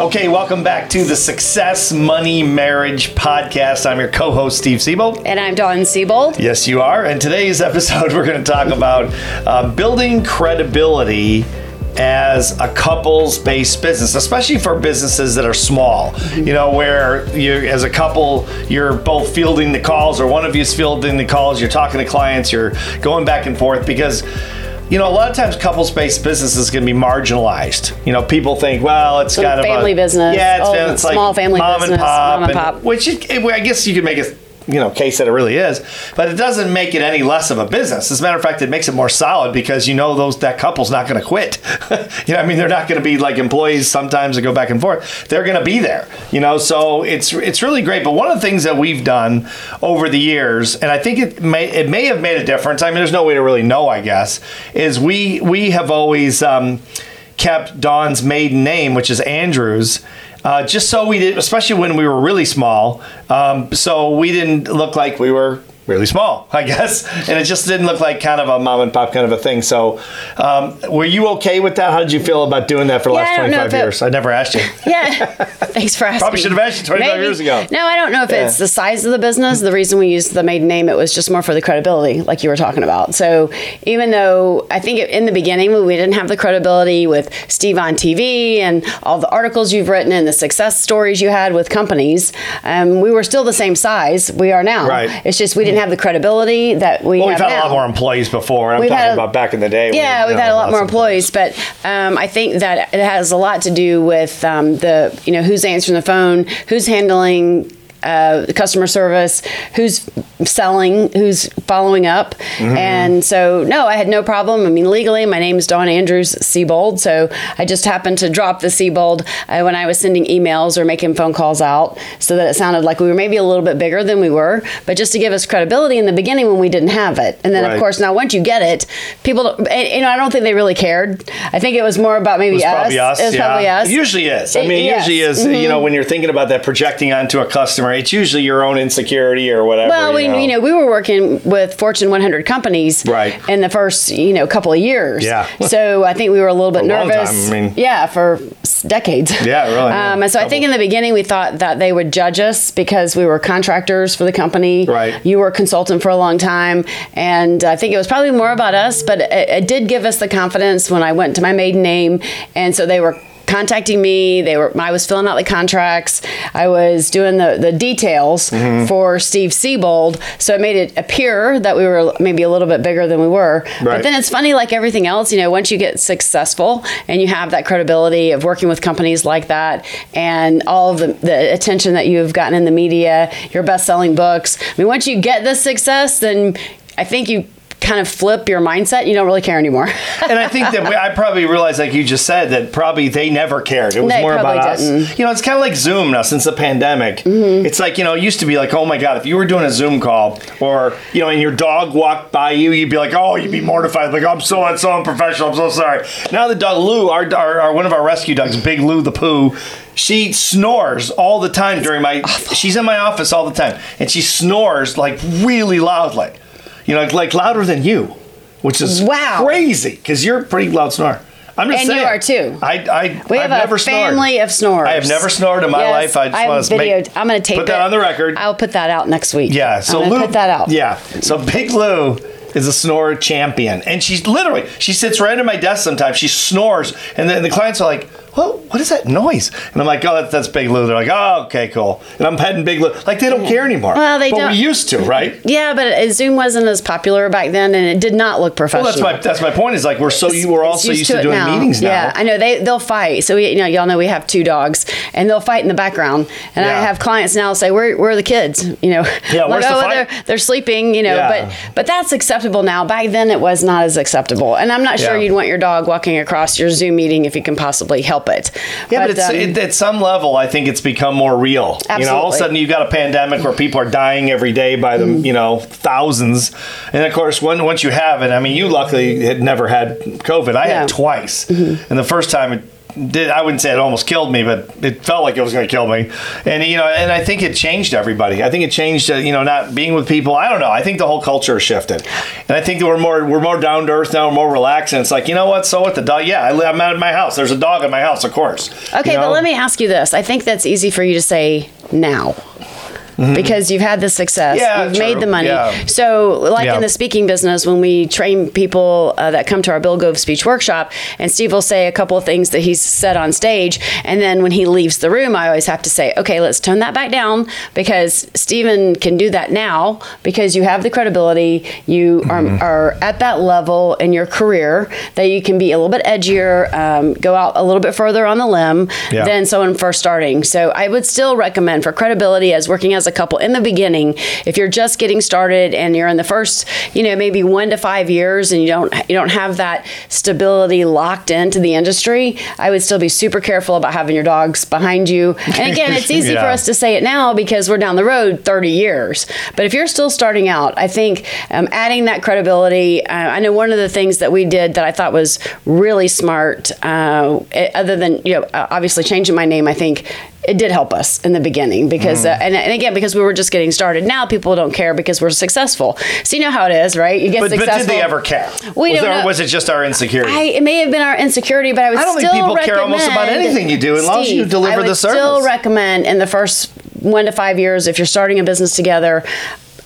Okay, welcome back to the Success Money Marriage Podcast. I'm your co host, Steve Siebold. And I'm Dawn Siebold. Yes, you are. And today's episode, we're going to talk about uh, building credibility as a couples based business, especially for businesses that are small, you know, where you, as a couple, you're both fielding the calls or one of you's fielding the calls, you're talking to clients, you're going back and forth because you know, a lot of times couples-based businesses can be marginalized. You know, people think, well, it's Some kind of family business. Yeah, it's, Oh, it's like small family mom and business, pop, mom and pop. which it, I guess you could make a you know case that it really is, but it doesn't make it any less of a business. As a matter of fact, it makes it more solid because you know those that couple's not going to quit. you know, I mean, they're not going to be like employees sometimes that go back and forth. They're going to be there. You know, so it's it's really great. But one of the things that we've done over the years, and I think it may it may have made a difference. I mean, there's no way to really know, I guess, is we we have always. Um, kept Dawn's maiden name, which is Andrews, uh, just so we did, especially when we were really small, um, so we didn't look like we were really small, I guess, and it just didn't look like kind of a mom and pop kind of a thing. So, um, were you okay with that? How did you feel about doing that for the Yeah, last I don't know 25 if it- years? I never asked you. Yeah. Thanks for asking. Probably should have asked you 25 years ago. No, I don't know if it's the size of the business. The reason we used the maiden name, it was just more for the credibility, like you were talking about. So even though I think in the beginning we didn't have the credibility with Steve on TV and all the articles you've written and the success stories you had with companies, um, we were still the same size we are now. Right. It's just we didn't have the credibility that we Well, have we've had now. a lot more employees before. I'm We've talking a- about back in the day. Yeah, we've had a lot more of employees, but um, I think that it has a lot to do with um, the you know who's answering the phone, who's handling. Uh, customer service, who's selling, who's following up, Mm-hmm. and so no, I had no problem. I mean, legally, my name is Dawn Andrews Siebold, so I just happened to drop the Siebold uh, when I was sending emails or making phone calls out, so that it sounded like we were maybe a little bit bigger than we were, but just to give us credibility in the beginning when we didn't have it, and then Right. of course now once you get it, people, and, you know, I don't think they really cared. I think it was more about maybe It us. probably us. It yeah. probably us. It usually is. I mean, it yes. Mm-hmm. usually is. You know, when you're thinking about that projecting onto a customer, it's usually your own insecurity or whatever. Well, we, you know. you know, we were working with Fortune 100 companies Right. in the first, you know, couple of years. Yeah. So I think we were a little bit A long nervous. time, I mean- yeah, for decades. Yeah, really. Um, and so I think in the beginning we thought that they would judge us because we were contractors for the company. Right. You were a consultant for a long time, and I think it was probably more about us, but it, it did give us the confidence when I went to my maiden name, and so they were contacting me they were i was filling out the contracts i was doing the, the details Mm-hmm. for steve Siebold, so it made it appear that we were maybe a little bit bigger than we were Right. but then it's funny like everything else you know once you get successful and you have that credibility of working with companies like that and all of the, the attention that you've gotten in the media your best-selling books i mean once you get this success then i think you kind of flip your mindset you don't really care anymore and I think that we, I probably realized, like you just said, that probably they never cared. It was They more about us. didn't. Mm-hmm. You know, it's kind of like Zoom now since the pandemic. It's like you know, it used to be like, oh my god, if you were doing a Zoom call, or you know, and your dog walked by you, you'd be like, oh, you'd be mortified, like I'm so so unprofessional. I'm so sorry. Now the dog Lou, our, our, our one of our rescue dogs, Big Lou the Pooh. She snores all the time during my. She's in my office all the time, and she snores like really loudly. You know, like, like louder than you, which is Wow. crazy because you're a pretty loud snorer. I'm just And you are too. I, I, We I've have never a family snored. of snorers. I have never snored in my Yes, life. I just want to video. make, I'm going to tape put that it. on the record. I'll put that out next week. yeah, so Lou, put that out. Yeah, so Big Lou is a snorer champion, and she's literally she sits right at my desk sometimes. She snores, and then the clients are like, "What? What is that noise?" And I'm like, "Oh, that's, that's Big Lou." They're like, "Oh, okay, cool." And I'm petting Big Lou. Like they don't care anymore. Well, they but don't- we used to, right? Yeah, but Zoom wasn't as popular back then, and it did not look professional. Well, that's my that's my point. Is like we're so you were also used, to, it doing meetings now. Yeah, I know they they'll fight. So we, you know, y'all know we have two dogs, and they'll fight in the background. And I have clients now say, "Where where are the kids?" You know, Yeah, like, where's the oh, fight?" they're they're sleeping. You know, Yeah. but but that's acceptable now. Back then, it was not as acceptable. And I'm not sure Yeah. you'd want your dog walking across your Zoom meeting if you can possibly help it. Yeah, but, it's, um, it, at some level, I think it's become more real. You know, all of a sudden you've got a pandemic where people are dying every day by the Mm-hmm. you know thousands, and of course, when, once you have it, I mean, you luckily had never had COVID. I Yeah. Mm-hmm. had twice, and the first time it did. I wouldn't say it almost killed me, but it felt like it was going to kill me. And you know, and I think it changed everybody. I think it changed. Uh, you know, not being with people. I don't know. I think the whole culture shifted, and I think that we're more we're more down to earth now. We're more relaxed, and it's like you know what? So what? The dog? Yeah, I, live- I'm at my house. There's a dog in my house, of course. Okay, You but let me ask you this. I think that's easy for you to say now. Because you've had the success, Mm-hmm. Yeah, you've true. made the money. Yeah. So, like Yeah. in the speaking business, when we train people uh, that come to our Bill Gove speech workshop, and Steve will say a couple of things that he's said on stage, and then when he leaves the room, I always have to say, "Okay, let's tone that back down," because Stephen can do that now because you have the credibility, you Mm-hmm. are, are at that level in your career that you can be a little bit edgier, um, go out a little bit further on the limb Yeah. than someone first starting. So I would still recommend for credibility as working as a couple in the beginning, if you're just getting started and you're in the first, you know, maybe one to five years and you don't you don't have that stability locked into the industry, I would still be super careful about having your dogs behind you. And again, it's easy for us to say it now because we're down the road 30 years. But if you're still starting out, I think um, adding that credibility. Uh, I know one of the things that we did that I thought was really smart, uh, other than you know obviously changing my name, I think it did help us in the beginning because Mm. uh, and, and again because we were just getting started. Now people don't care because we're successful. So you know how it is, right? You get But, but did they ever care? We was, don't there- was it just our insecurity? I, it may have been our insecurity, but I would I don't think people care almost about anything you do as long as you deliver I would the Still recommend in the first one to five years if you're starting a business together.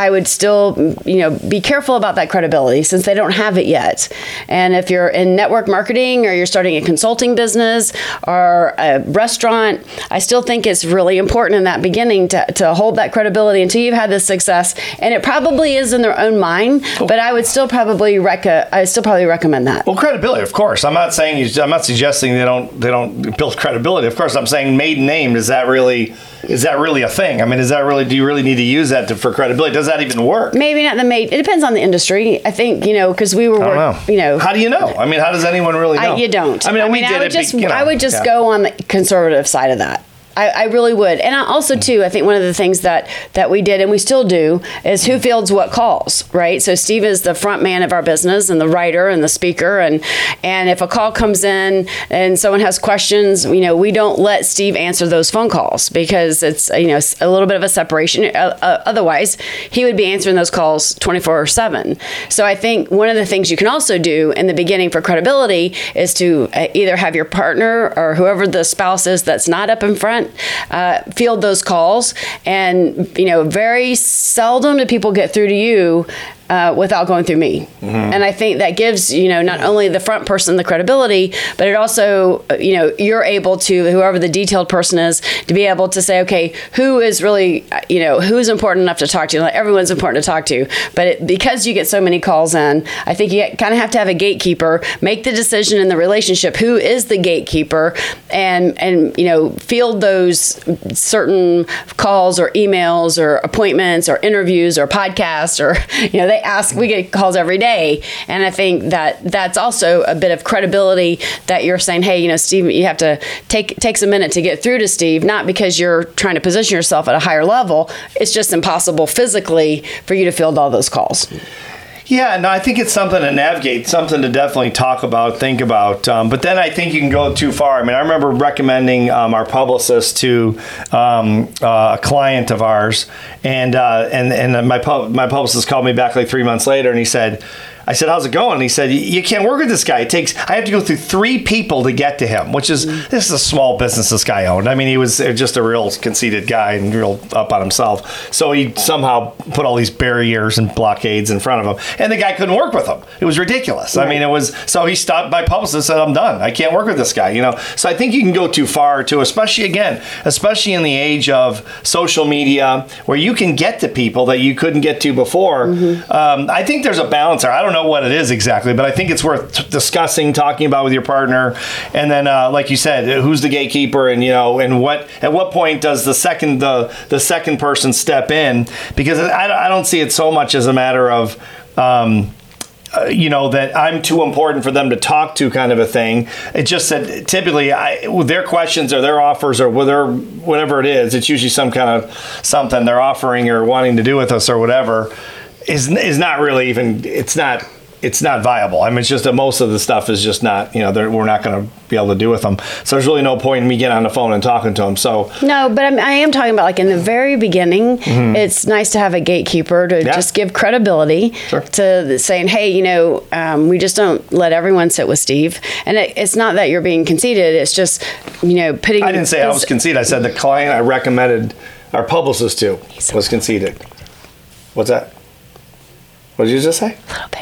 I would still, you know, be careful about that credibility since they don't have it yet. And if you're in network marketing or you're starting a consulting business or a restaurant, I still think it's really important in that beginning to, to hold that credibility until you've had this success. And it probably is in their own mind, but I would still probably rec- I still probably recommend that. Well, credibility, of course. I'm not saying you, I'm not suggesting they don't they don't build credibility. Of course, I'm saying maiden name. Is that really is that really a thing? I mean, is that really? Do you really need to use that to, for credibility? Does that even work? Maybe not the maid. It depends on the industry. I think you know because we were, I don't work, know. you know, how do you know? I mean, how does anyone really know? I, you don't. I mean, we did I would it. just, be- you know, I would just yeah. go on the conservative side of that. I, I really would, and I also too. I think one of the things that that we did and we still do is who fields what calls, right? So Steve is the front man of our business and the writer and the speaker, and and if a call comes in and someone has questions, you know, we don't let Steve answer those phone calls because it's you know a little bit of a separation. Uh, uh, otherwise, he would be answering those calls twenty four seven. So I think one of the things you can also do in the beginning for credibility is to uh, either have your partner or whoever the spouse is that's not up in front uh, field those calls, and you know very seldom do people get through to you. Uh, without going through me, and I think that gives you know not only the front person the credibility, but it also uh, you know you're able to whoever the detailed person is to be able to say okay who is really uh, you know who's important enough to talk to. Like, everyone's important to talk to, but it, because you get so many calls in, I think you kind of have to have a gatekeeper make the decision in the relationship who is the gatekeeper, and and you know field those certain calls or emails or appointments or interviews or podcasts or you know they ask we get calls every day. And i think that that's also a bit of credibility that you're saying hey you know steve you have to take takes a minute to get through to steve not because you're trying to position yourself at a higher level. It's just impossible physically for you to field all those calls Yeah, no, I think it's something to navigate, something to definitely talk about, think about. Um, but then I think you can go too far. I mean, I remember recommending um, our publicist to um, uh, a client of ours, and uh, and and my pub, my publicist called me back like three months later, and he said. I said, "How's it going?" And he said, "You can't work with this guy. It takes. I have to go through three people to get to him, which is mm. this is a small business this guy owned. I mean, he was uh, just a real conceited guy and real up on himself. So he somehow put all these barriers and blockades in front of him, and the guy couldn't work with him. It was ridiculous. I mean, it was. So he stopped by publicist and said, "I'm done. I can't work with this guy." You know. So I think you can go too far too, especially again, especially in the age of social media, where you can get to people that you couldn't get to before. Mm-hmm. Um, I think there's a balance there. I don't know what it is exactly, but I think it's worth t- discussing, talking about with your partner, and then, uh, like you said, who's the gatekeeper, and you know, and what at what point does the second the the second person step in? Because I, I don't see it so much as a matter of. Um, uh, you know that I'm too important for them to talk to, kind of a thing. It's just that typically, I, their questions or their offers or whether whatever it is, it's usually some kind of something they're offering or wanting to do with us or whatever. Is is not really even. It's not. it's not viable. I mean, it's just that most of the stuff is just not, you know, we're not going to be able to do with them. So there's really no point in me getting on the phone and talking to them. So No, but I'm, I am talking about like in the very beginning, it's nice to have a gatekeeper to Mm-hmm. Yeah. just give credibility Sure. to saying, hey, you know, um, we just don't let everyone sit with Steve. And it, it's not that you're being conceited, it's just, you know, putting. I didn't say I was conceited. I said the client I recommended our publicist to was conceited. What's that? What did you just say? A little bit.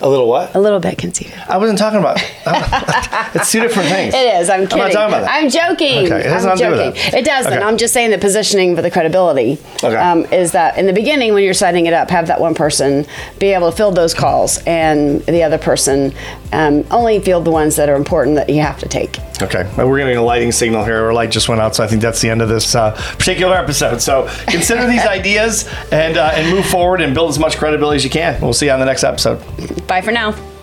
A little what? A little bit conceited. I wasn't talking about. it's two different things. It is. I'm I'm kidding. not talking about that. I'm joking. Okay, it has I'm to do with joking. that. It doesn't. Okay. I'm just saying the positioning for the credibility Okay. um, is that in the beginning when you're setting it up, have that one person be able to field those calls, and the other person um, only field the ones that are important that you have to take. Okay, well, we're getting a lighting signal here. Our light just went out, so I think that's the end of this uh, particular episode. So consider these ideas and uh, and move forward and build as much credibility as you can. We'll see you on the next episode. Bye for now.